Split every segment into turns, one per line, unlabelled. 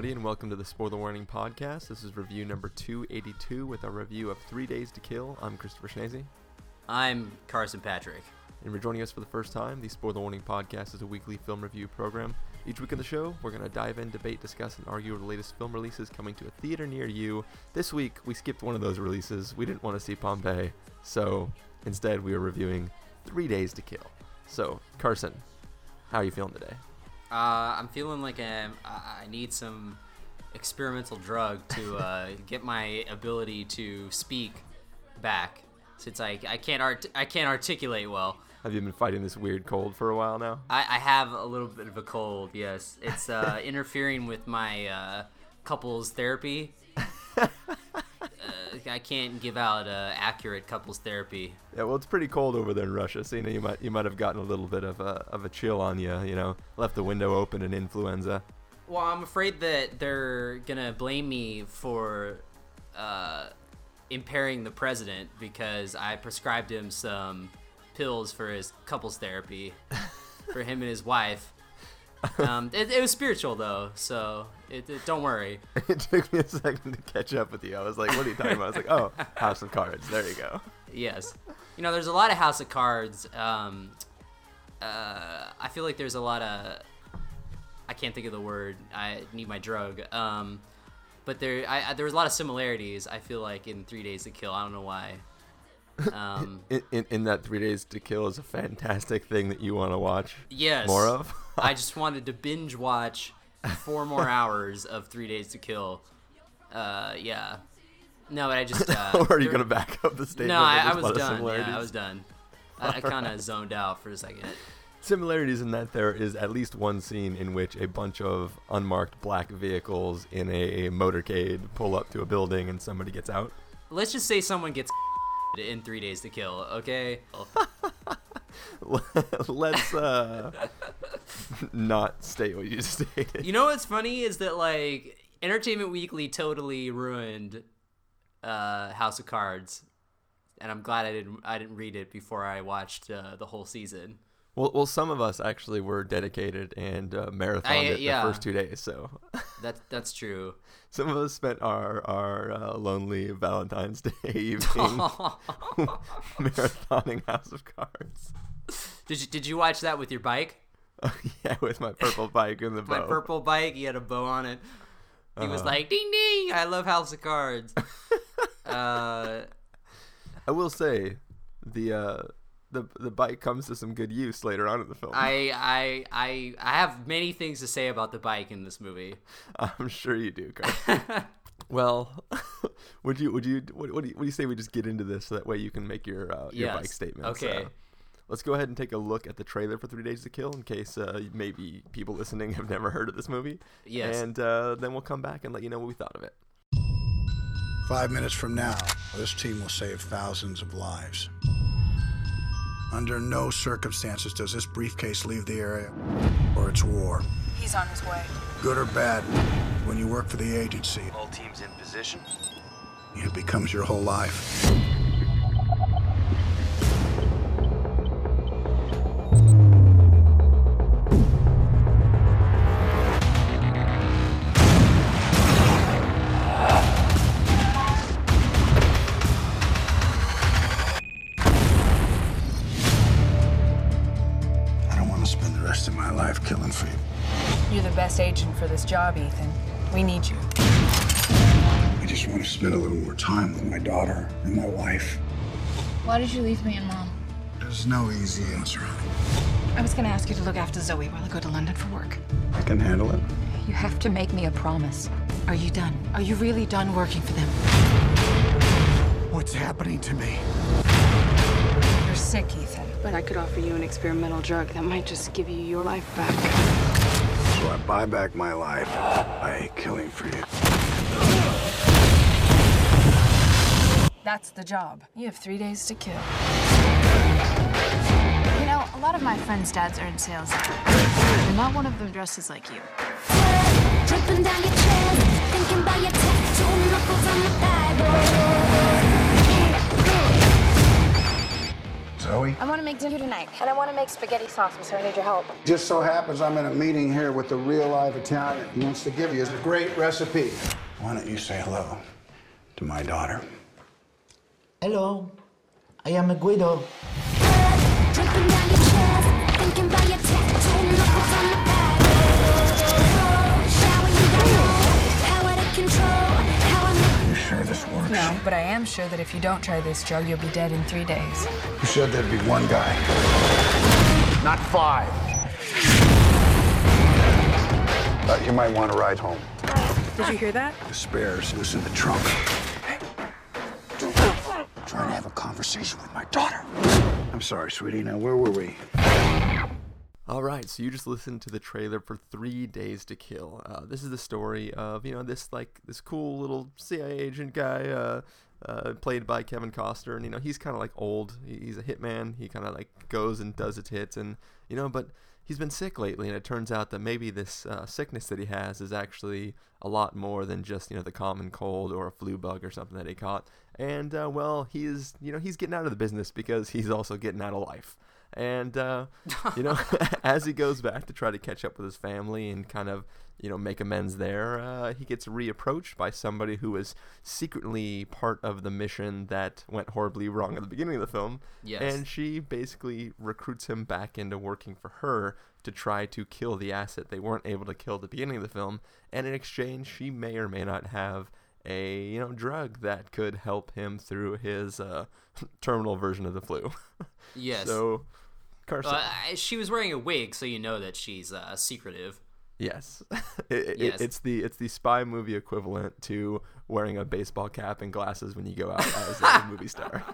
everybody, and welcome to the Spoiler Warning Podcast. This is review number 282 with our review of Three Days to Kill. I'm Christopher Schnese.
I'm Carson Patrick.
And if you're joining us for the first time, the Spoiler Warning Podcast is a weekly film review program. Each week on the show, we're going to dive in, debate, discuss, and argue the latest film releases coming to a theater near you. This week, we skipped one of those releases. We didn't want to see Pompeii, so instead, we are reviewing Three Days to Kill. So, Carson, how are you feeling today?
Uh, I'm feeling like I'm, I need some experimental drug to uh, get my ability to speak back, since I, I can't art I can't articulate well.
Have you been fighting this weird cold for a while now?
I, I have a little bit of a cold. Yes, it's uh, interfering with my uh, couples therapy. uh, I can't give out uh, accurate couples therapy.
Yeah, well, it's pretty cold over there in Russia, so you know you might you might have gotten a little bit of a of a chill on you. You know, left the window open and influenza.
Well, I'm afraid that they're gonna blame me for uh, impairing the president because I prescribed him some pills for his couples therapy for him and his wife. Um, it, it was spiritual though, so it, it- don't worry.
it took me a second to catch up with you. I was like, "What are you talking about?" I was like, "Oh, House of Cards." There you go.
Yes, you know, there's a lot of House of Cards. Um, uh, I feel like there's a lot of. I can't think of the word. I need my drug. Um, but there, I, there was a lot of similarities. I feel like in Three Days to Kill. I don't know why. Um,
In, in, in that Three Days to Kill is a fantastic thing that you want to watch
yes,
more of.
I just wanted to binge watch four more hours of Three Days to Kill. Uh, yeah. No, but I just. Uh,
or are you gonna back up the statement?
No, I, I was done. Yeah. I was done. I, I kind of zoned out for a second.
Similarities in that there is at least one scene in which a bunch of unmarked black vehicles in a motorcade pull up to a building and somebody gets out.
Let's just say someone gets in Three Days to Kill. Okay.
Let's uh, not state what you stated.
You know what's funny is that like Entertainment Weekly totally ruined uh, House of Cards, and I'm glad I didn't I didn't read it before I watched uh, the whole season.
Well, well, some of us actually were dedicated and uh, marathoned
I-
it
yeah.
the first two days. So
That that's true.
some of us spent our our uh, lonely Valentine's Day evening marathoning House of Cards.
did you did you watch that with your bike?
yeah, with my purple bike and the
My purple bike. He had a bow on it. He was
Uh-huh.
like, "Ding ding! I love House of Cards." uh,
I will say, the uh, the the bike comes to some good use later on in the film.
I I I I have many things to say about the bike in this movie.
I'm sure you do, Carson. well, would you would you what, what do you what do you say we just get into this so that way you can make your uh, your bike statement?
Okay.
Uh, let's go ahead and take a look at the trailer for Three Days to Kill in case uh, maybe people listening have never heard of this movie.
Yes.
And uh, then we'll come back and let you know what we thought of it.
Five minutes from now, this team will save thousands of lives. Under no circumstances does this briefcase leave the area, or it's war.
He's on his way.
Good or bad, when you work for the agency,
All teams in position.
it becomes your whole life. More time with my daughter and my wife.
Why did you leave me and mom?
There's no easy answer.
I was gonna ask you to look after Zoe while I go to London for work.
I can handle it.
You have to make me a promise. Are you done? Are you really done working for them?
What's happening to me?
You're sick, Ethan.
But I could offer you an experimental drug that might just give you your life back.
So I buy back my life by killing for you.
That's the job. You have three days to kill.
You know, a lot of my friends' dads are in sales. And not one of them dresses like you.
Dripping down your chest, thinking about your tattoo knuckles on the Bible.
Zoe?
I want to make dinner tonight, and I want to make spaghetti sauce, so I need your help.
Just so happens I'm in a meeting here with the real live Italian. He wants to give you a great recipe. Why don't you say hello to my daughter?
Hello, I am Guido.
Dripping down your chest, thinking about your tattoo knuckles on the back. Shower you down, power to control. How I
You sure this works?
No, but I am sure that if you don't try this drug, you'll be dead in three days.
You said there'd be one guy. Not five. But you might want to ride home.
Did you hear that?
The spares loose in the trunk. Hey. Trying to have a conversation with my daughter. I'm sorry, sweetie. Now, where were we?
All right, so you just listened to the trailer for Three Days to Kill. Uh, this is the story of you know this like this cool little CIA agent guy, uh, uh, played by Kevin Costner, and you know he's kind of like old. He's a hitman. He kind of like goes and does his hits, and you know, but he's been sick lately, and it turns out that maybe this uh, sickness that he has is actually a lot more than just you know the common cold or a flu bug or something that he caught. And uh, well, he's you know he's getting out of the business because he's also getting out of life. And uh, you know, as he goes back to try to catch up with his family and kind of you know make amends there, uh, he gets reapproached by somebody who was secretly part of the mission that went horribly wrong at the beginning of the film.
Yes.
And she basically recruits him back into working for her to try to kill the asset they weren't able to kill at the beginning of the film. And in exchange, she may or may not have a you know drug that could help him through his uh, terminal version of the flu.
Yes.
So, Carson.
Uh, she was wearing a wig, so you know that she's uh, secretive.
Yes, it, it-
Yes.
it's the it's the spy movie equivalent to wearing a baseball cap and glasses when you go out as a movie star.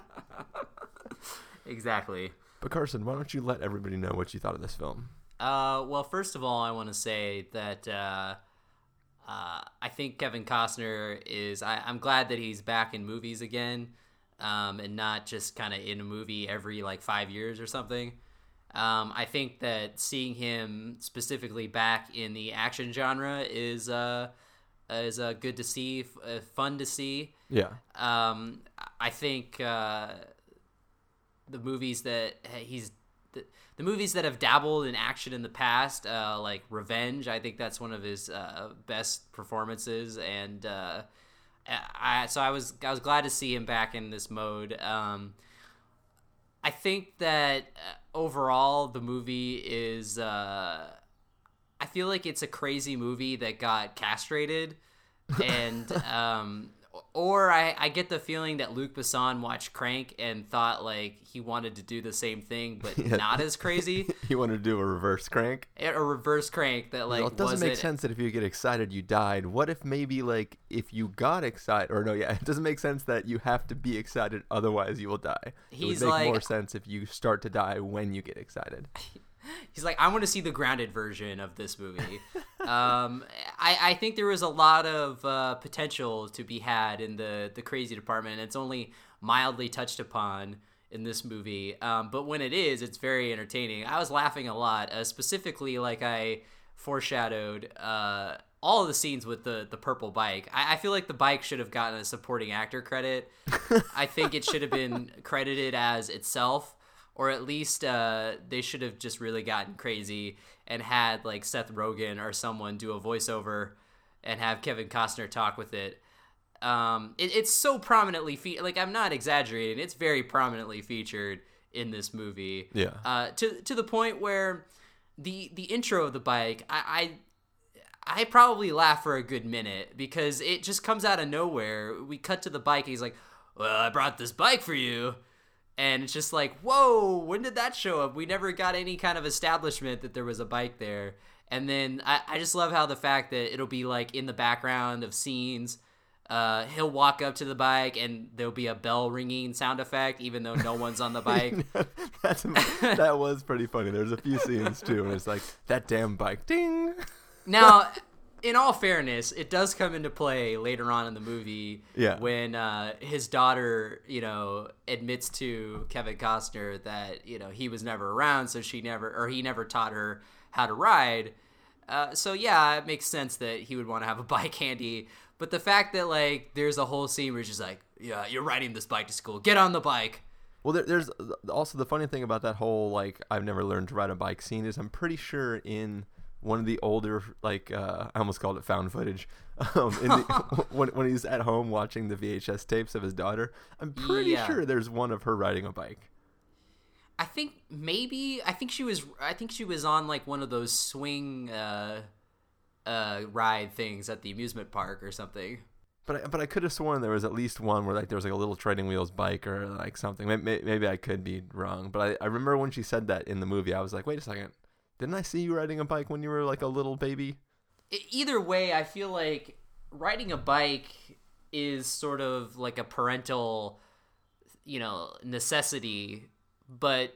Exactly.
But Carson, why don't you let everybody know what you thought of this film?
Uh, well, first of all, I want to say that uh, uh, I think Kevin Costner is. I, I'm glad that he's back in movies again, um, and not just kind of in a movie every like five years or something. Um, I think that seeing him specifically back in the action genre is uh, is uh, good to see, f- uh, fun to see.
Yeah.
Um, I think uh, the movies that he's the, the movies that have dabbled in action in the past, uh, like Revenge, I think that's one of his uh, best performances, and uh, I so I was I was glad to see him back in this mode. Um, I think that uh, overall the movie is. Uh, I feel like it's a crazy movie that got castrated, and um, or I, I get the feeling that Luc Besson watched Crank and thought like he wanted to do the same thing, but
Yeah.
not as crazy.
he wanted to do a reverse crank?
a reverse Crank that like
well, it doesn't make sense that if you get excited, you died. What if maybe like if you got excited, or no, yeah, it doesn't make sense that you have to be excited, otherwise you will die. it would make more sense if you start to die when you get excited.
He's like, I want to see the grounded version of this movie. um, I, I think there was a lot of uh, potential to be had in the the crazy department. It's only mildly touched upon in this movie, um, but when it is, it's very entertaining. I was laughing a lot, uh, specifically like I foreshadowed. Uh, all of the scenes with the the purple bike. I, I feel like the bike should have gotten a supporting actor credit. I think it should have been credited as itself or at least uh, they should have just really gotten crazy and had like Seth Rogen or someone do a voiceover and have Kevin Costner talk with it. Um, it it's so prominently fe- like I'm not exaggerating. It's very prominently featured in this movie.
Yeah.
Uh, to to the point where the the intro of the bike, I, I I probably laugh for a good minute because it just comes out of nowhere. We cut to the bike. And he's like, "Well, I brought this bike for you." And it's just like, whoa, when did that show up? We never got any kind of establishment that there was a bike there. And then I, I just love how the fact that it'll be like in the background of scenes. Uh, he'll walk up to the bike and there'll be a bell ringing sound effect, even though no one's on the bike.
That's that was pretty funny. There's a few scenes too, and it's like that damn bike, ding.
now, in all fairness, it does come into play later on in the movie
Yeah.
when uh, his daughter, you know, admits to Kevin Costner that you know he was never around, so she never or he never taught her how to ride. Uh, so yeah, it makes sense that he would want to have a bike handy. But the fact that like there's a whole scene where he's just like, yeah, you're riding this bike to school. Get on the bike.
Well, there, there's also the funny thing about that whole like I've never learned to ride a bike scene is I'm pretty sure in one of the older like uh, I almost called it found footage um, in the, when when he's at home watching the VHS tapes of his daughter. I'm pretty
Yeah.
sure there's one of her riding a bike.
I think maybe I think she was I think she was on like one of those swing uh uh ride things at the amusement park or something.
But I, but I could have sworn there was at least one where like there was like a little trading wheels bike or like something. Maybe, maybe I could be wrong, but I, I remember when she said that in the movie, I was like, wait a second, didn't I see you riding a bike when you were like a little baby?
Either way, I feel like riding a bike is sort of like a parental you know, necessity, but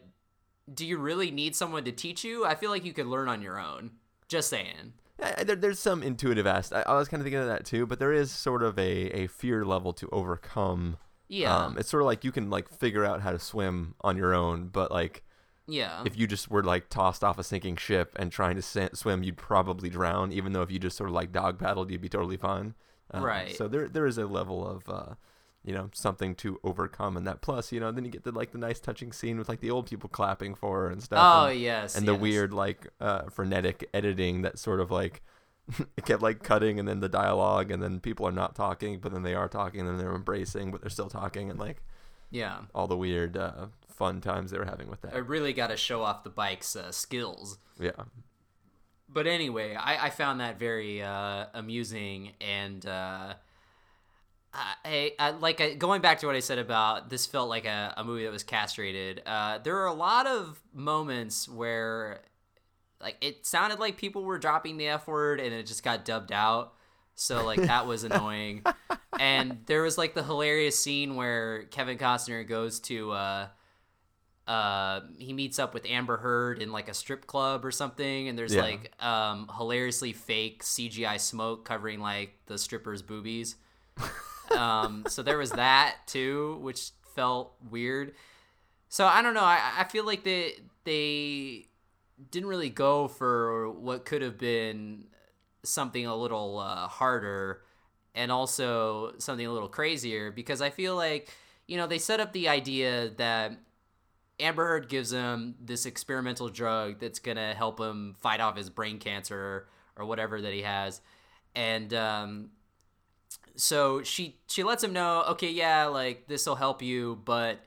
do you really need someone to teach you? I feel like you could learn on your own. Just saying.
I, there, there's some intuitive aspect. I, I was kind of thinking of that too, but there is sort of a, a fear level to overcome.
Yeah.
Um, it's sort of like you can like figure out how to swim on your own, but like
Yeah.
if you just were like tossed off a sinking ship and trying to swim, you'd probably drown. Even though if you just sort of like dog paddled, you'd be totally fine. Um,
Right.
So there there is a level of uh, you know something to overcome in that. Plus, you know, then you get the like the nice touching scene with like the old people clapping for her and stuff.
Oh,
and,
yes,
And the
yes.
weird like uh, frenetic editing that sort of like. it kept like cutting and then the dialogue and then people are not talking but then they are talking and then they're embracing but they're still talking and like
Yeah.
all the weird uh, fun times they were having with that
I really got to show off the bike's uh, skills.
yeah
But anyway, I, I found that very uh, amusing and uh, I, I like I, going back to what I said about this felt like a, a movie that was castrated. Uh, there are a lot of moments where like it sounded like people were dropping the f word and it just got dubbed out. So like that was annoying. and there was like the hilarious scene where Kevin Costner goes to uh uh he meets up with Amber Heard in like a strip club or something and there's
Yeah.
like um hilariously fake CGI smoke covering like the stripper's boobies. um so there was that too which felt weird. So I don't know, I I feel like they they didn't really go for what could have been something a little uh, harder and also something a little crazier because I feel like you know they set up the idea that Amber Heard gives him this experimental drug that's gonna help him fight off his brain cancer or whatever that he has, and um, so she she lets him know, okay, yeah, like this will help you, but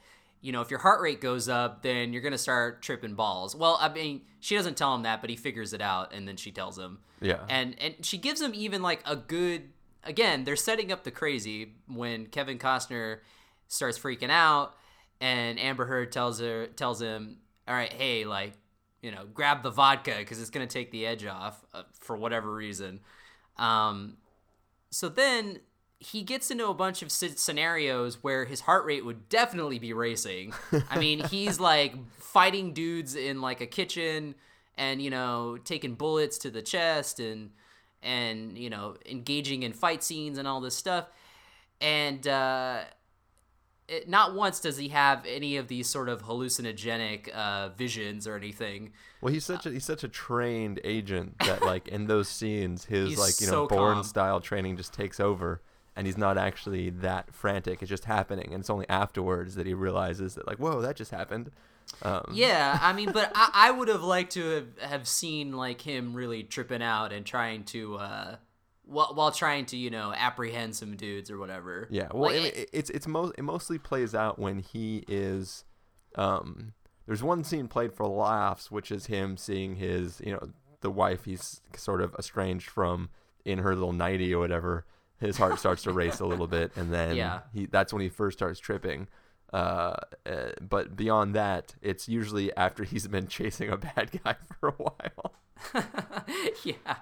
you know if your heart rate goes up, then you're gonna start tripping balls. Well, I mean, she doesn't tell him that, but he figures it out, and then she tells him.
Yeah.
And and she gives him even like a good again, they're setting up the crazy when Kevin Costner starts freaking out and Amber Heard tells her tells him, "All right, hey, like, you know, grab the vodka cuz it's to take the edge off uh, for whatever reason." Um so then he gets into a bunch of sce- scenarios where his heart rate would definitely be racing. I mean, he's like fighting dudes in like a kitchen and you know taking bullets to the chest and and you know engaging in fight scenes and all this stuff and uh it, not once does he have any of these sort of hallucinogenic uh, visions or anything.
Well, he's such a he's such a trained agent that like in those scenes, his like you
so
know born
calm.
style training just takes over, and he's not actually that frantic. It's just happening, and it's only afterwards that he realizes that like, whoa, that just happened. Um,
Yeah, I mean, but I, I would have liked to have, have seen like him really tripping out and trying to, uh, while, while trying to you know apprehend some dudes or whatever.
Yeah, well,
Like,
I mean, it, it's it's mo- it mostly plays out when he is. Um, there's one scene played for laughs, which is him seeing his, you know, the wife he's sort of estranged from in her little nightie or whatever. His heart starts to race a little bit, and then
Yeah.
he that's when he first starts tripping. Uh, uh, but beyond that, it's usually after he's been chasing a bad guy for a while.
yeah,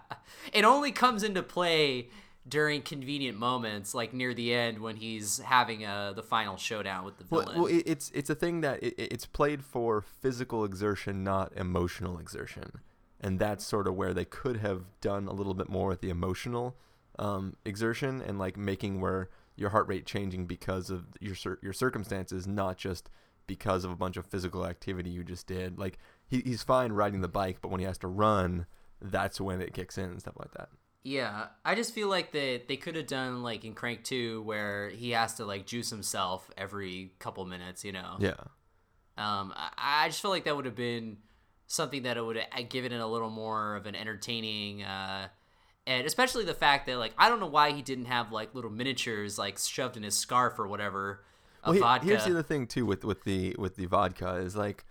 it only comes into play during convenient moments, like near the end when he's having uh, the final showdown with the
Well,
villain.
well it, it's it's a thing that it, it's played for physical exertion, not emotional exertion, and that's sort of where they could have done a little bit more with the emotional um, exertion and like making where your heart rate changing because of your your circumstances, not just because of a bunch of physical activity you just did. Like he, he's fine riding the bike, but when he has to run, that's when it kicks in and stuff like that.
Yeah, I just feel like that they could have done like in Crank 2 where he has to like juice himself every couple minutes, you know.
Yeah.
Um, I, I just feel like that would have been something that it would have given it a little more of an entertaining. Uh, and especially the fact that like I don't know why he didn't have like little miniatures like shoved in his scarf or whatever. Of
Well, he-
vodka.
here's the other thing too with with the with the vodka is like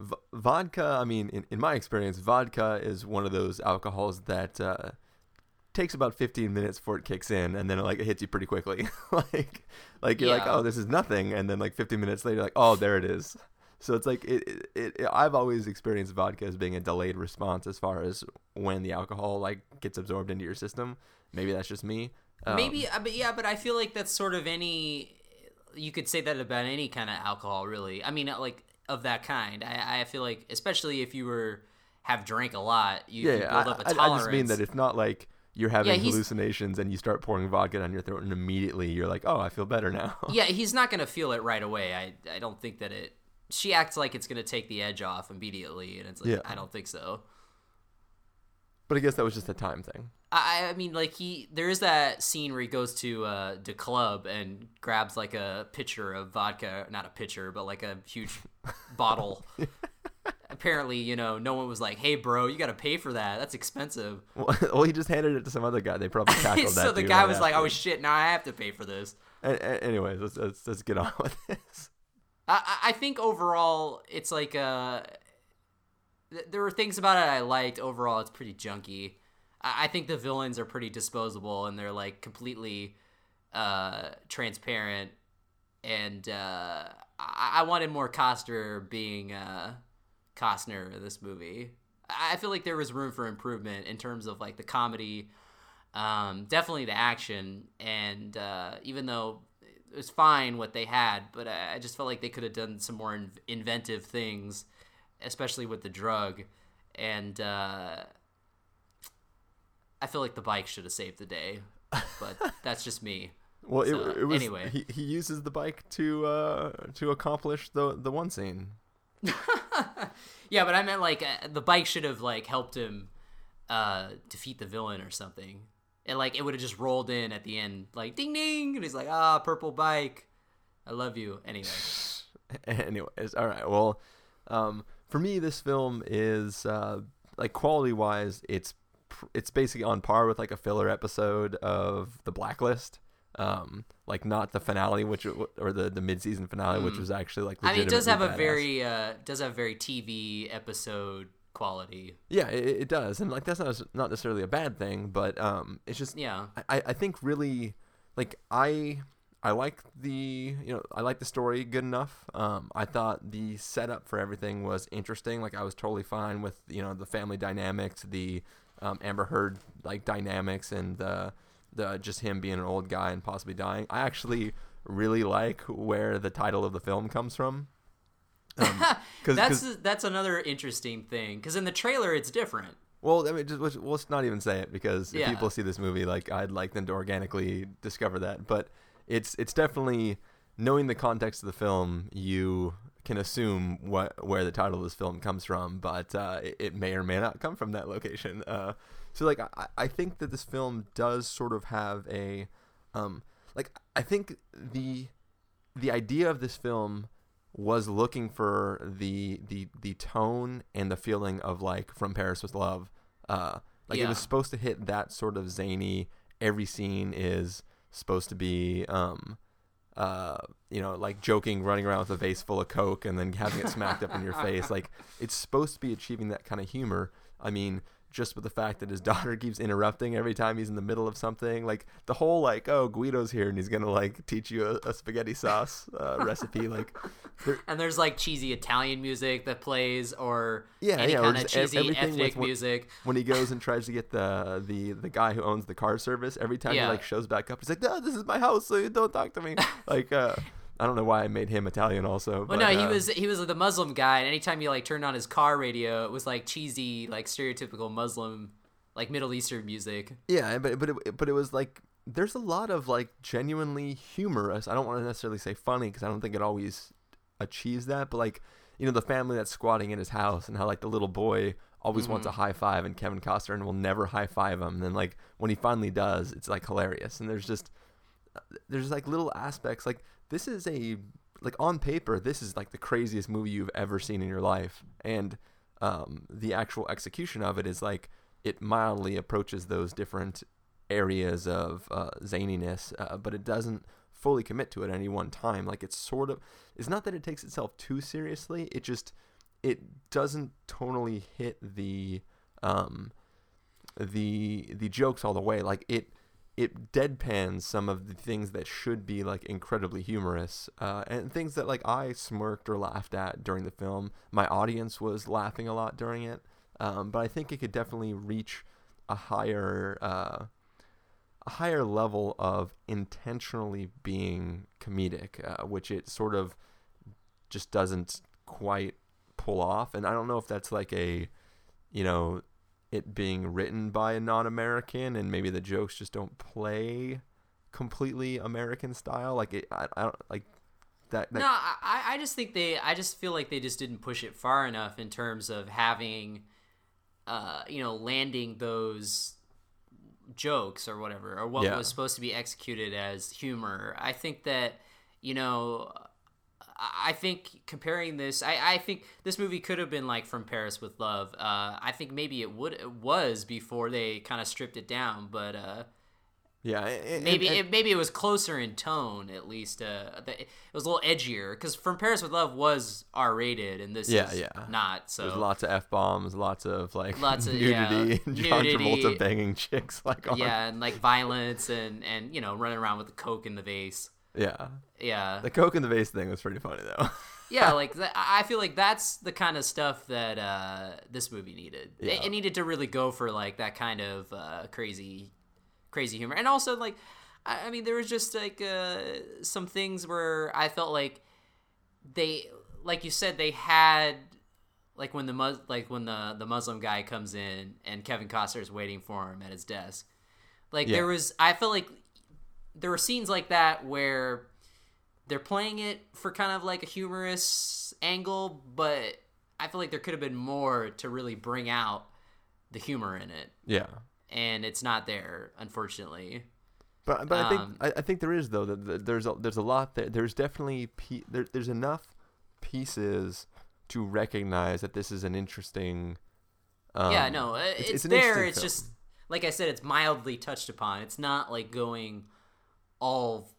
v- vodka. I mean, in, in my experience, vodka is one of those alcohols that uh, takes about 15 minutes before it kicks in, and then it, like it hits you pretty quickly. like like you're like, oh, this is nothing, and then like 15 minutes later, like, oh, there it is. So it's like it, it, it, I've always experienced vodka as being a delayed response as far as when the alcohol like gets absorbed into your system. Maybe that's just me. Um,
Maybe, uh, but yeah, but I feel like that's sort of any. You could say that about any kind of alcohol, really. I mean, uh, like of that kind. I, I feel like, especially if you were have drank a lot, you,
yeah,
you build up a
I, I-
tolerance.
I just mean that it's not like you're having
Yeah,
hallucinations and you start pouring vodka down your throat and immediately you're like, oh, I feel better now.
yeah, he's not gonna feel it right away. I I don't think that it. She acts like it's gonna take the edge off immediately, and it's like
Yeah.
I don't think so.
but I guess that was just a time thing.
I, I mean, like he, there is that scene where he goes to uh, the club and grabs like a pitcher of vodka, not a pitcher, but like a huge bottle. Apparently, you know, no one was like, "Hey, bro, you got to pay for that. That's expensive."
Well, well, he just handed it to some other guy. They probably tackled that.
so the guy
right
was like, "Oh shit, now I have to pay for this."
Anyways, let's, let's let's get on with this.
I, I- think overall, it's like uh, th- there were things about it I liked. Overall, it's pretty junky. I, I think the villains are pretty disposable and they're like completely uh, transparent. And uh, I, I wanted more Costner being uh, Costner in this movie. I feel like there was room for improvement in terms of like the comedy, um, definitely the action, and uh, even though it was fine what they had, but I just felt like they could have done some more in- inventive things, especially with the drug, and uh, I feel like the bike should have saved the day, but that's just me.
Well,
So,
it, it was.
anyway.
he, he uses the bike to uh to accomplish the the one scene.
Yeah, but I meant like uh, the bike should have like helped him uh, defeat the villain or something. And like it would have just rolled in at the end, like ding ding, and he's like, ah, purple bike, I love you. Anyway,
Anyways, all right. Well, um, for me, this film is uh, like quality wise, it's it's basically on par with like a filler episode of The Blacklist. Um, like not the finale, which or the the mid season finale, which
Mm.
was actually like.
I mean, it does have
legitimately
a very uh, does have very TV episode quality.
Yeah, it, it does, and like that's not not necessarily a bad thing, but um, it's just
Yeah.
I I think really like I I like the you know I like the story good enough. Um, I thought the setup for everything was interesting. Like I was totally fine with you know the family dynamics, the um, Amber Heard like dynamics, and the the just him being an old guy and possibly dying. I actually really like where the title of the film comes from. Um, 'cause-
that's
'cause-
that's another interesting thing because in the trailer it's different.
Well, I mean, just let's, let's not even say it because if people see this movie, like I'd like them to organically discover that. But it's it's definitely knowing the context of the film, you can assume what where the title of this film comes from, but uh, it, it may or may not come from that location. Uh, so like I, I think that this film does sort of have a um like I think the the idea of this film was looking for the the the tone and the feeling of like from Paris with Love. Uh, like it was supposed to hit that sort of zany. Every scene is supposed to be um uh you know like joking running around with a vase full of coke and then having it smacked up in your face like it's supposed to be achieving that kind of humor i mean just with the fact that his daughter keeps interrupting every time he's in the middle of something like the whole like oh guido's here and he's gonna like teach you a, a spaghetti sauce uh, recipe like
And there's like cheesy Italian music that plays, or
yeah,
any
yeah,
kind of cheesy ethnic
when-
music.
When he goes and tries to get the the the guy who owns the car service, every time
Yeah.
he like shows back up, he's like, "No, this is my house, so you don't talk to me." like, uh, I don't know why I made him Italian also.
Well,
but,
no, he
uh,
was he was the Muslim guy, and anytime he like turned on his car radio, it was like cheesy, like stereotypical Muslim, like Middle Eastern music.
Yeah, but but it, but it was like there's a lot of like genuinely humorous. I don't want to necessarily say funny because I don't think it always achieves that, but like you know the family that's squatting in his house and how like the little boy always wants a
Mhm.
high five and Kevin Costner will never high five him. And then like when he finally does, it's like hilarious. And there's just there's like little aspects like this is a like on paper, this is like the craziest movie you've ever seen in your life, and um, the actual execution of it is like it mildly approaches those different areas of uh, zaniness, uh, but it doesn't fully commit to it at any one time. Like it's sort of, it's not that it takes itself too seriously. It just, it doesn't totally hit the, um, the the jokes all the way. Like it, it deadpans some of the things that should be like incredibly humorous, uh, and things that like I smirked or laughed at during the film. My audience was laughing a lot during it, um, but I think it could definitely reach a higher. Uh, a higher level of intentionally being comedic, uh, which it sort of just doesn't quite pull off. And I don't know if that's like a, you know, it being written by a non-American and maybe the jokes just don't play completely American style. Like it, I, I don't like that. that
no, I, I just think they, I just feel like they just didn't push it far enough in terms of having, uh, you know, landing those jokes or whatever, or what
Yeah.
was supposed to be executed as humor. I think that, you know, I think comparing this, I, I think this movie could have been like From Paris with Love. Uh, I think maybe it would it was before they kind of stripped it down, but uh,
yeah, and-
maybe it, maybe it was closer in tone at least. Uh, it was a little edgier because From Paris with Love was R rated, and this
yeah,
is
yeah.
not. So
there's lots of f bombs, lots of like
Lots of-
nudity,
yeah,
and John
nudity.
Travolta banging chicks like on,
yeah, and like violence and and you know running around with the coke in the vase.
Yeah.
Yeah,
The coke in the vase thing was pretty funny though.
yeah, like th- I feel like that's the kind of stuff that uh, this movie needed. It-
Yeah.
It, needed to really go for like that kind of uh, crazy, crazy humor, and also like, I, I mean, there was just like uh, some things where I felt like they, like you said, they had like when the mus- like when the the Muslim guy comes in and Kevin Costner is waiting for him at his desk. Like
Yeah.
there was, I felt like there were scenes like that where they're playing it for kind of like a humorous angle, but I feel like there could have been more to really bring out the humor in it,
yeah.
and it's not there, unfortunately.
But but I think
Um,
I, I think there is though that that there's a, there's a lot there. There's definitely pe- there, there's enough pieces to recognize that this is an interesting. Um,
yeah, no, uh, it's,
it's
there. It's
film.
just like I said, it's mildly touched upon. It's not like going all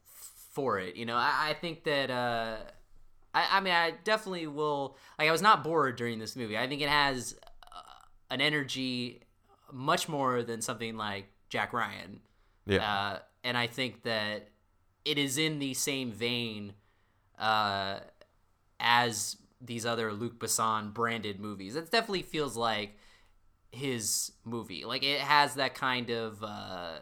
for it. You know, I, I think that. Uh, I, I mean, I definitely will. Like, I was not bored during this movie. I think it has uh, an energy much more than something like Jack Ryan.
Yeah.
Uh, and I think that it is in the same vein uh, as these other Luc Besson branded movies. It definitely feels like his movie. Like it has that kind of uh,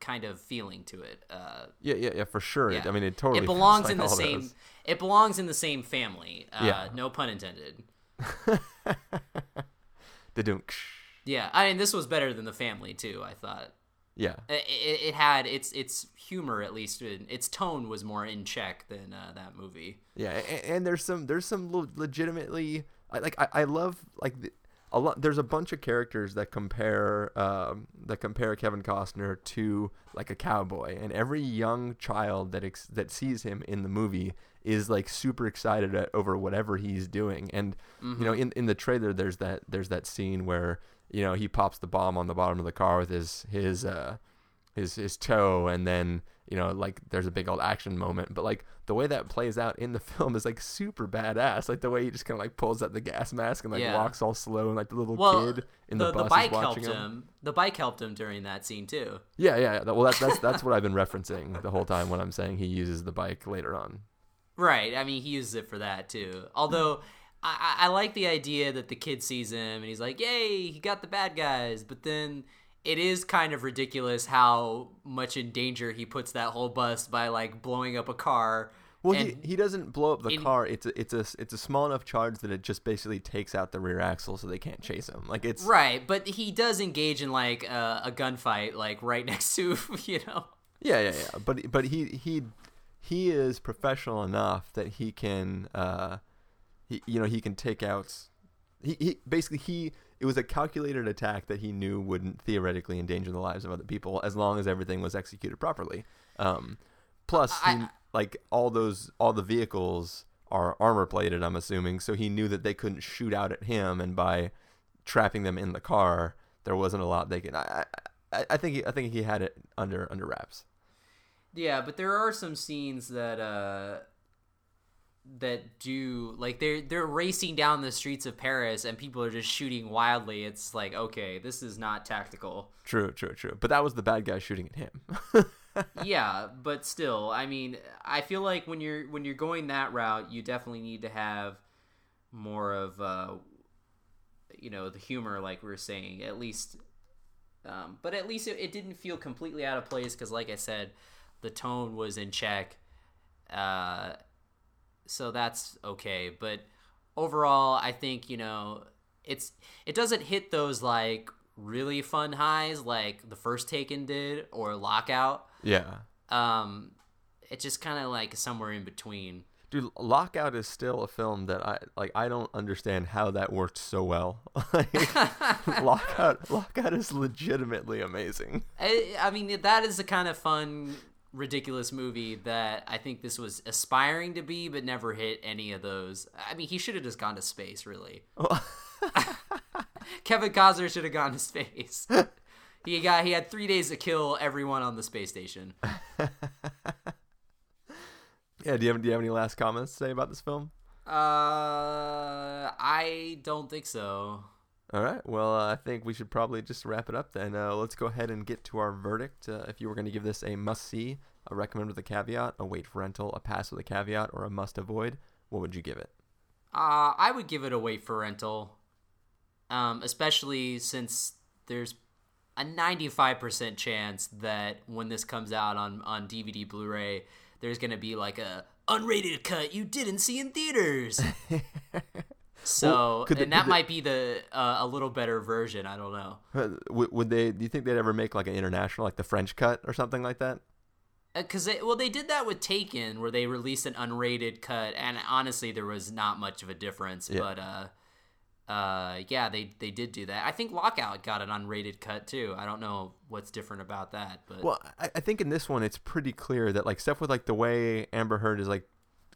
kind of feeling to it. Uh,
yeah, yeah, yeah, for sure. It-
yeah.
I mean, it totally
It belongs
like
in the same.
those.
It belongs in the same family. Uh,
Yeah.
No pun intended.
The dunk.
Yeah, I mean this was better than the family too. I thought.
Yeah.
It, it, it had its its humor at least. Its tone was more in check than uh, that movie.
Yeah, and, and there's some there's some legitimately like I, I love like the, a lot. There's a bunch of characters that compare um, that compare Kevin Costner to like a cowboy, and every young child that ex- that sees him in the movie is like super excited at, over whatever he's doing. And you know, in in the trailer, there's that there's that scene where you know he pops the bomb on the bottom of the car with his his uh his his toe and then you know like there's a big old action moment but like the way that plays out in the film is like super badass like the way he just kind of like pulls out the gas mask and like
Yeah.
walks all slow and like the little
Well,
kid in
the,
the, bus
bike
is watching
helped
him.
him. The bike helped him during that scene too.
yeah yeah yeah. well that's that's that's what i've been referencing the whole time when i'm saying he uses the bike later on
Right. I mean, he uses it for that too. Although. I I like the idea that the kid sees him and he's like, "Yay, he got the bad guys!" But then it is kind of ridiculous how much in danger he puts that whole bus by like blowing up a car.
well he, he doesn't blow up the
in-
car it's a, it's a it's a small enough charge that it just basically takes out the rear axle so they can't chase him like it's
right, but he does engage in like uh, a gunfight, like right next to you know.
Yeah, yeah, yeah. But but he he he is professional enough that he can uh he you know he can take out he, he basically he it was a calculated attack that he knew wouldn't theoretically endanger the lives of other people as long as everything was executed properly. Um Plus, he,
I-
like all those all the vehicles are armor plated. I'm assuming, so he knew that they couldn't shoot out at him, and by trapping them in the car, there wasn't a lot they could. I I, I think he, I think he had it under under wraps.
Yeah, but there are some scenes that uh that do like they're they're racing down the streets of Paris and people are just shooting wildly. It's like, okay, this is not tactical.
True, true, true. But that was the bad guy shooting at him.
yeah, but still, I mean, I feel like when you're when you're going that route, you definitely need to have more of uh you know, the humor like we are saying, at least um, but at least it, it didn't feel completely out of place because like I said, the tone was in check. Uh so that's okay, but overall, I think, you know, it's it doesn't hit those like really fun highs like the first Taken did or Lockout
yeah,
um it's just kind of like somewhere in between
dude, Lockout is still a film that I like. I don't understand how that worked so well. Like, Lockout, Lockout is legitimately amazing.
I, I mean that is the kind of fun ridiculous movie that i think this was aspiring to be but never hit any of those. I mean he should have just gone to space really. Kevin costner should have gone to space. He got he had three days to kill everyone on the space station.
Yeah, do you have do you have any last comments to say about this film?
uh i don't think so
All right. Well, uh, I think we should probably just wrap it up then. Uh, let's go ahead and get to our verdict. Uh, if you were going to give this a must see, a recommend with a caveat, a wait for rental, a pass with a caveat, or a must avoid, what would you give it?
Uh, I would give it a wait for rental, um, especially since there's a 95% chance that when this comes out on, on DVD Blu ray, there's going to be like a unrated cut you didn't see in theaters. so,
Well, they-
and that
they-
might be the uh, a little better version. I don't know.
Uh, would, would they? Do you think they'd ever make like an international, like the French cut or something like that?
Because they, well, they did that with Taken, where they released an unrated cut, and honestly, there was not much of a difference.
Yeah.
But uh, uh, yeah, they they did do that. I think Lockout got an unrated cut too. I don't know what's different about that, but
Well, I, I think in this one it's pretty clear that like stuff with like the way Amber Heard is like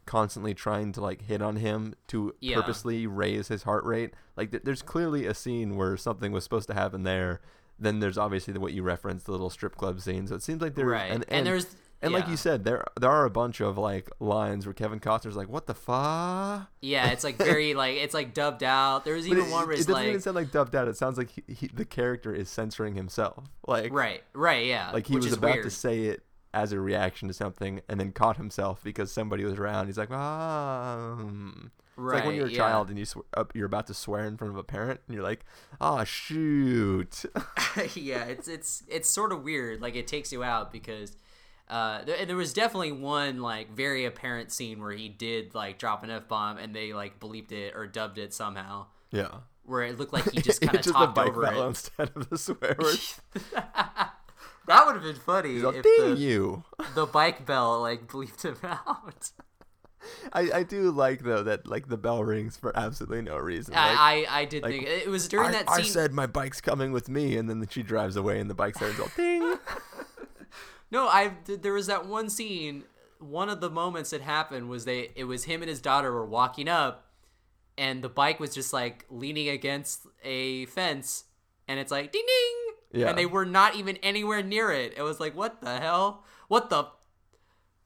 constantly trying to like hit on him to
Yeah.
purposely raise his heart rate. Like th- there's clearly a scene where something was supposed to happen there. Then there's obviously the what you referenced, the little strip club scene. So it seems like there
Right.
and,
And
and,
there's-
and like you said, there there are a bunch of like lines where Kevin Costner's like, "What the fuck?"
yeah, it's like very like it's like dubbed out. There was even
it,
one where
it
it's
doesn't
like
even sound like dubbed out. It sounds like he, he, the character is censoring himself. Like
right, right, yeah,
like he was about
weird.
to say it as a reaction to something and then caught himself because somebody was around. He's like, ah. hmm." It's like when you're a
yeah.
child and you sw- up, you're about to swear in front of a parent and you're like, ah, shoot.
yeah, it's it's it's sort of weird. Like it takes you out because uh, there, there was definitely one like very apparent scene where he did like drop an f bomb and they like bleeped it or dubbed it somehow,
yeah.
where it looked like he just kind of
It's just a
talked over it.
instead of the swear word.
That would have been funny
He's like,
if the,
you.
the bike bell like bleeped him out.
I, I do like though that like the bell rings for absolutely no reason. Like,
I, I I did
like,
think it was during
I,
that
I said my bike's coming with me, and then she drives away, and the bike starts all ding.
No, I there was that one scene. One of the moments that happened was they it was him and his daughter were walking up, and the bike was just like leaning against a fence, and it's like ding ding,
Yeah.
and they were not even anywhere near it. It was like what the hell? What the?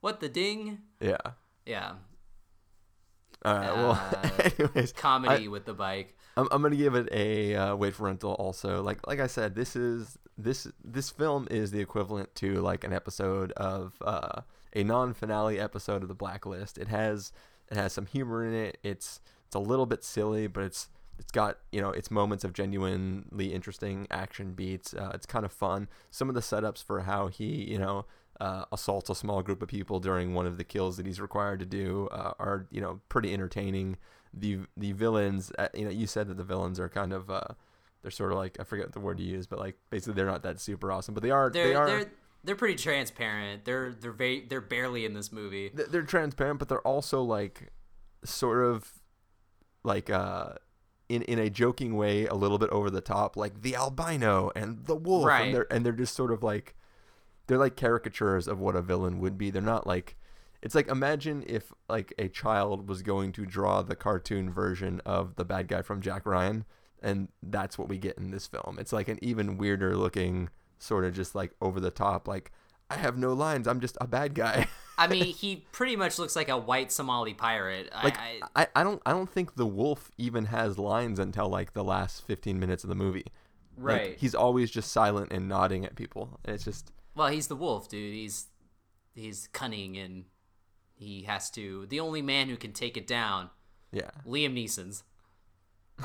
What the ding?
yeah.
Yeah,
All right. Well,
Uh,
anyways,
comedy
I-
with the bike.
I'm, I'm gonna give it a uh, wait for rental. Also, like like I said, this is this this film is the equivalent to like an episode of uh, a non-finale episode of The Blacklist. It has it has some humor in it. It's it's a little bit silly, but it's it's got you know its moments of genuinely interesting action beats. Uh, it's kind of fun. Some of the setups for how he you know uh, assaults a small group of people during one of the kills that he's required to do uh, are you know pretty entertaining. The the villains, uh, you know, you said that the villains are kind of uh, they're sort of like I forget the word you use, but like basically they're not that super awesome, but they are
They're
they are
they're they're pretty transparent. They're they're very they're barely in this movie.
they're transparent, but they're also like sort of like uh in in a joking way, a little bit over the top, like the albino and the wolf,
Right.
and they're and they're just sort of like they're like caricatures of what a villain would be. They're not like it's like imagine if like a child was going to draw the cartoon version of the bad guy from Jack Ryan and that's what we get in this film. It's like an even weirder looking sort of just like over the top like I have no lines. I'm just a bad guy.
I mean, he pretty much looks like a white Somali pirate.
like
I,
I, I don't I don't think the wolf even has lines until like the last 15 minutes of the movie. Like,
Right.
he's always just silent and nodding at people. And it's just
well, he's the wolf, dude. He's he's cunning and he has to. The only man who can take it down,
yeah.
Liam Neeson's,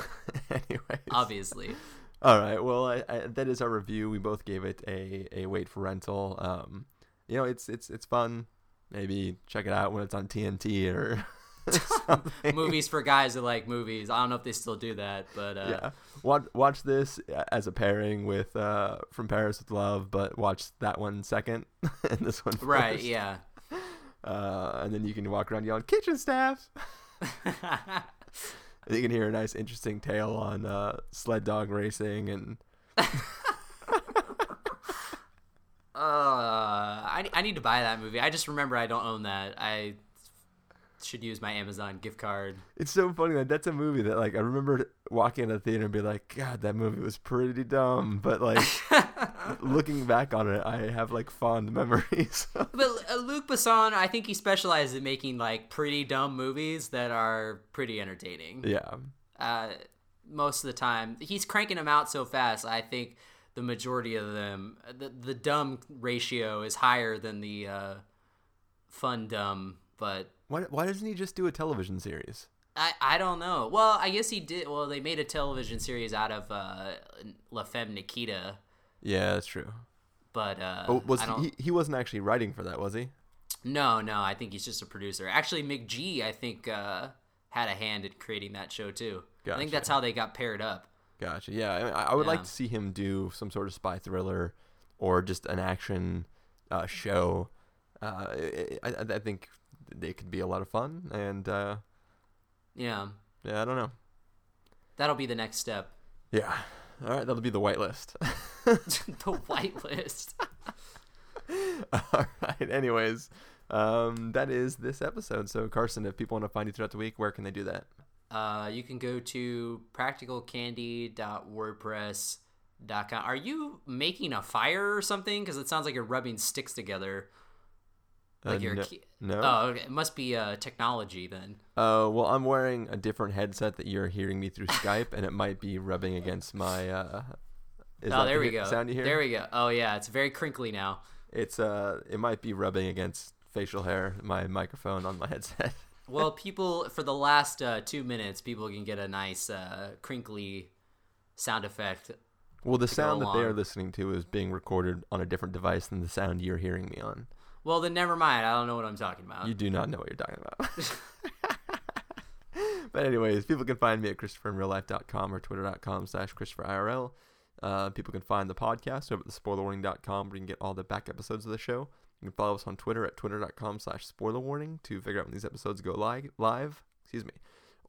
anyway.
obviously.
All right. Well, I, I, that is our review. We both gave it a, a wait for rental. Um, you know, it's it's it's fun. Maybe check it out when it's on TNT or something.
movies for guys that like movies. I don't know if they still do that, but uh,
Yeah. Watch watch this as a pairing with uh, From Paris with Love, but watch that one second and this one first.
right, yeah.
Uh, and then you can walk around yelling kitchen staff. You can hear a nice, interesting tale on uh, sled dog racing and
Uh, I, I need to buy that movie. I just remember I don't own that. I should use my Amazon gift card.
It's so funny that that's a movie that like I remember walking in the theater and be like, God, that movie was pretty dumb. But like looking back on it, I have like fond memories.
But uh, Luc Besson, I think he specializes in making like pretty dumb movies that are pretty entertaining.
yeah,
Uh, most of the time, he's cranking them out so fast. I think the majority of them, the the dumb ratio is higher than the uh, fun dumb. But
why why doesn't he just do a television series?
I, I don't know. Well, I guess he did. Well, they made a television series out of uh, La Femme Nikita,
Yeah, that's true.
but uh,
But was he, he wasn't actually writing for that, was he?
No, no, I think he's just a producer. Actually, McG, I think, uh, had a hand in creating that show too. I think that's how they got paired up.
Gotcha. Yeah, I, mean, I I would like to see him do some sort of spy thriller or just an action uh, show. Uh, I, I, I think they could be a lot of fun, and uh,
Yeah,
yeah, I don't know.
that'll be the next step.
Yeah. All right, that'll be the whitelist.
the whitelist.
All right. Anyways, um, that is this episode. So Carson, if people want to find you throughout the week, where can they do that?
Uh, you can go to practicalcandy.wordpress.com. Are you making a fire or something? Because it sounds like you're rubbing sticks together. Like
Uh,
you're
no-
ki-
no?
Oh, okay. it must be uh, technology then.
Uh, well, I'm wearing a different headset that you're hearing me through Skype, and it might be rubbing against my. Uh, is
oh,
that
there
the
we go.
Sound you hear?
There we go. Oh yeah, it's very crinkly now.
It's uh, it might be rubbing against facial hair, my microphone on my headset.
Well, people for the last uh, two minutes, people can get a nice uh, crinkly sound effect.
well, the sound that they are listening to is being recorded on a different device than the sound you're hearing me on.
Well, then never mind. I don't know what I'm talking about.
You do not know what you're talking about. but anyways, people can find me at christopherinreallife.com or twitter.com slash christopherirl. Uh, people can find the podcast over at thespoilerwarning.com where you can get all the back episodes of the show. You can follow us on Twitter at twitter.com slash spoilerwarning to figure out when these episodes go live. live excuse me.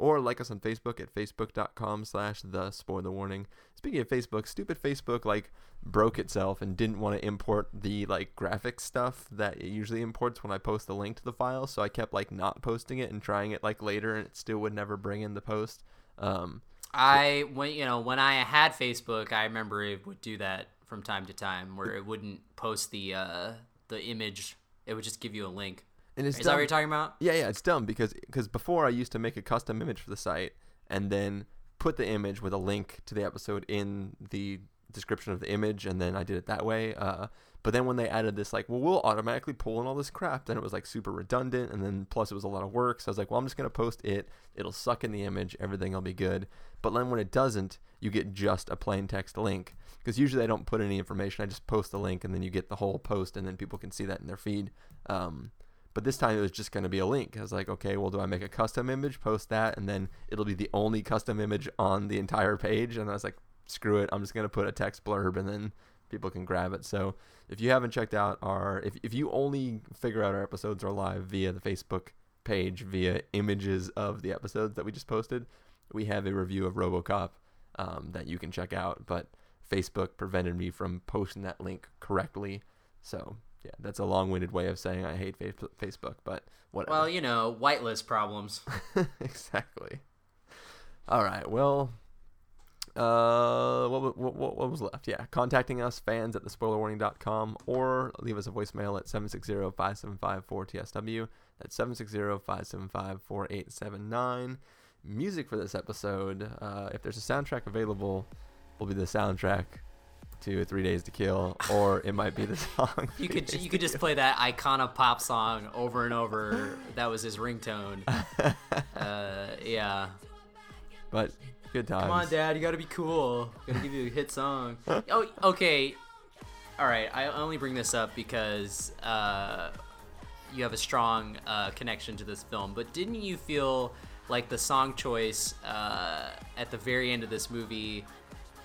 Or like us on Facebook at facebook.com slash the spoiler warning. Speaking of Facebook, stupid Facebook like broke itself and didn't want to import the like graphic stuff that it usually imports when I post the link to the file. So I kept like not posting it and trying it like later and it still would never bring in the post. Um,
I when you know when I had Facebook, I remember it would do that from time to time, where it wouldn't post the uh, the image. It would just give you a link.
And it's
Is that what
dumb.
you're talking about?
Yeah, yeah, it's dumb because because before I used to make a custom image for the site and then put the image with a link to the episode in the description of the image, and then I did it that way. Uh, but then when they added this, like, well, we'll automatically pull in all this crap, then it was like super redundant, and then plus it was a lot of work. So I was like, well, I'm just gonna post it. It'll suck in the image, everything will be good. But then when it doesn't, you get just a plain text link because usually I don't put any information. I just post the link, and then you get the whole post, and then people can see that in their feed. Um, but this time it was just going to be a link. I was like, okay, well, do I make a custom image, post that, and then it'll be the only custom image on the entire page? And I was like, screw it, I'm just going to put a text blurb, and then people can grab it. So if you haven't checked out our, if if you only figure out our episodes are live via the Facebook page, via images of the episodes that we just posted, we have a review of RoboCop um, that you can check out. But Facebook prevented me from posting that link correctly. So Yeah, that's a long-winded way of saying I hate Facebook, but whatever.
Well, you know, whitelist problems.
exactly. All right. Well, uh, what, what, what, what was left? Yeah, contacting us, fans at thespoilerwarning.com, or leave us a voicemail at 760-575-4TSW. That's 760-575-4879. Music for this episode, uh, if there's a soundtrack available, will be the soundtrack to Three Days to Kill, or it might be the song.
You could
Days
you could just
Kill.
play that icona pop song over and over. that was his ringtone. Uh, yeah.
But good times.
Come on, Dad, you gotta be cool. Gotta give you a hit song. oh, okay. All right, I only bring this up because uh, you have a strong uh, connection to this film. But didn't you feel like the song choice uh, at the very end of this movie?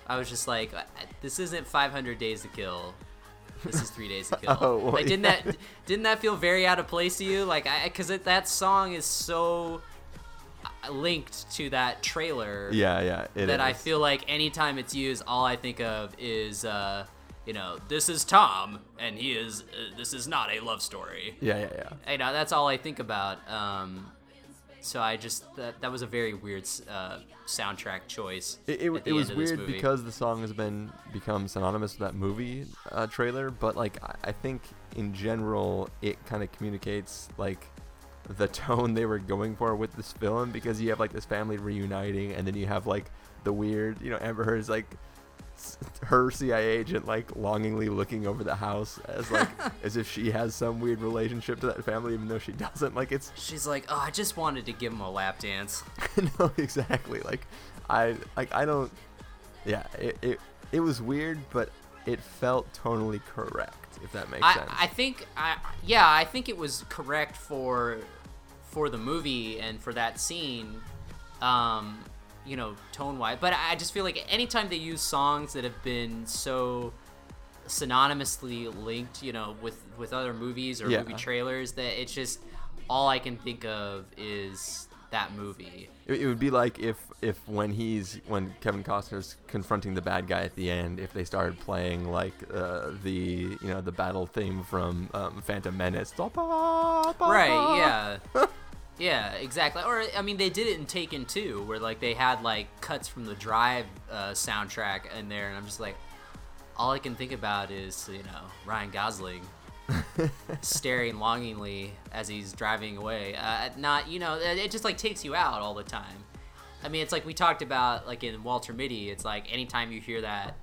I was just like, this isn't 500 Days to Kill. This is Three Days to Kill.
Oh, well,
like, didn't
yeah.
that didn't that feel very out of place to you? Like, I because that song is so uh, linked to that trailer
Yeah, yeah.
that I feel like anytime it's used, all I think of is, uh, you know, this is Tom, and he is. Uh, this is not a love story.
Yeah, yeah, yeah.
You know, that's all I think about. Um, so I just that that was a very weird uh, soundtrack choice.
It, it, it was
end of this
weird because the song has been become synonymous with that movie uh, trailer, but like I, think in general it kind of communicates like the tone they were going for with this film because you have like this family reuniting and then you have like the weird you know Amber Heard's like her CIA agent like longingly looking over the house as like as if she has some weird relationship to that family even though she doesn't like it's
she's like, oh, I just wanted to give him a lap dance.
no, exactly. Like, I like I don't. Yeah, it, it it was weird, but it felt tonally correct. If that makes
I,
sense.
I think I yeah I think it was correct for for the movie and for that scene um you know tone wise but I just feel like anytime they use songs that have been so synonymously linked you know with with other movies or
Yeah.
movie trailers that it's just all I can think of is that movie
It, it would be like if if when he's when Kevin Costner's confronting the bad guy at the end, if they started playing like uh, the you know the battle theme from um, Phantom Menace.
Right, yeah. yeah, exactly. Or I mean they did it in Taken 2 where like they had like cuts from the Drive uh, soundtrack in there and I'm just like all I can think about is, you know, Ryan Gosling staring longingly as he's driving away. Uh, not, you know, it just like takes you out all the time. I mean, it's like we talked about like in Walter Mitty, it's like anytime you hear that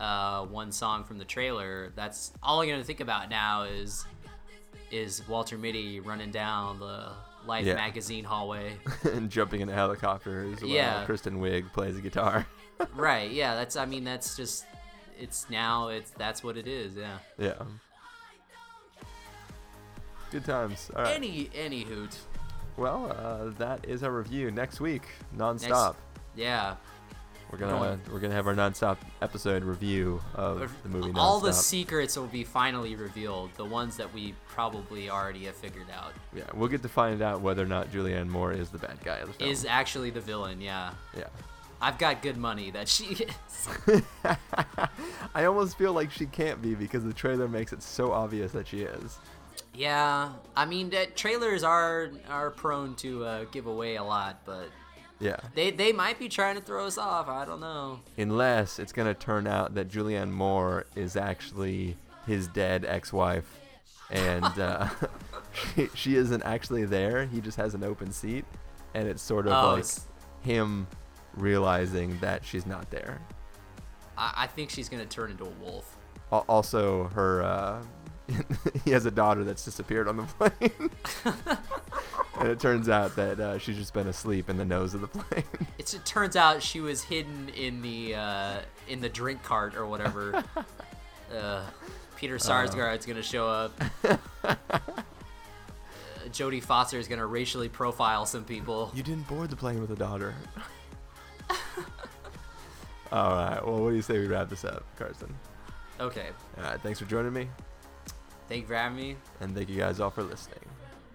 uh, one song from the trailer, that's all going to think about now is is Walter Mitty running down the Life
Yeah.
magazine hallway.
and jumping in a helicopter as well.
Yeah.
Kristen Wiig plays a guitar.
right. Yeah, that's I mean that's just it's now it's that's what it is, yeah.
yeah. Good times. All right.
Any any hoot.
Well, uh, that is our review. Next week, nonstop.
Yeah.
We're gonna we're gonna have our nonstop episode review of the movie.
All the secrets will be finally revealed, the ones that we probably already have figured out.
Yeah, we'll get to find out whether or not Julianne Moore is the bad guy of the film.
Is actually the villain, yeah.
yeah.
I've got good money that she is.
I almost feel like she can't be because the trailer makes it so obvious that she is.
Yeah, I mean that trailers are are prone to uh, give away a lot, but
Yeah.
they they might be trying to throw us off. I don't know.
Unless it's gonna turn out that Julianne Moore is actually his dead ex-wife, and uh, she, she isn't actually there. He just has an open seat, and it's sort of
Oh,
like
it's-
him realizing that she's not there.
I, I think she's gonna turn into a wolf.
Also, her uh, he has a daughter that's disappeared on the plane, and it turns out that uh, she's just been asleep in the nose of the plane.
It's, it turns out she was hidden in the uh, in the drink cart or whatever. uh, Peter Sarsgaard's gonna show up. Uh, Jodie Foster is gonna racially profile some people.
You didn't board the plane with a daughter. All right. Well, what do you say we wrap this up, Carson?
Okay,
All right. Thanks for joining me,
thank you for having me.
and thank you guys all for listening.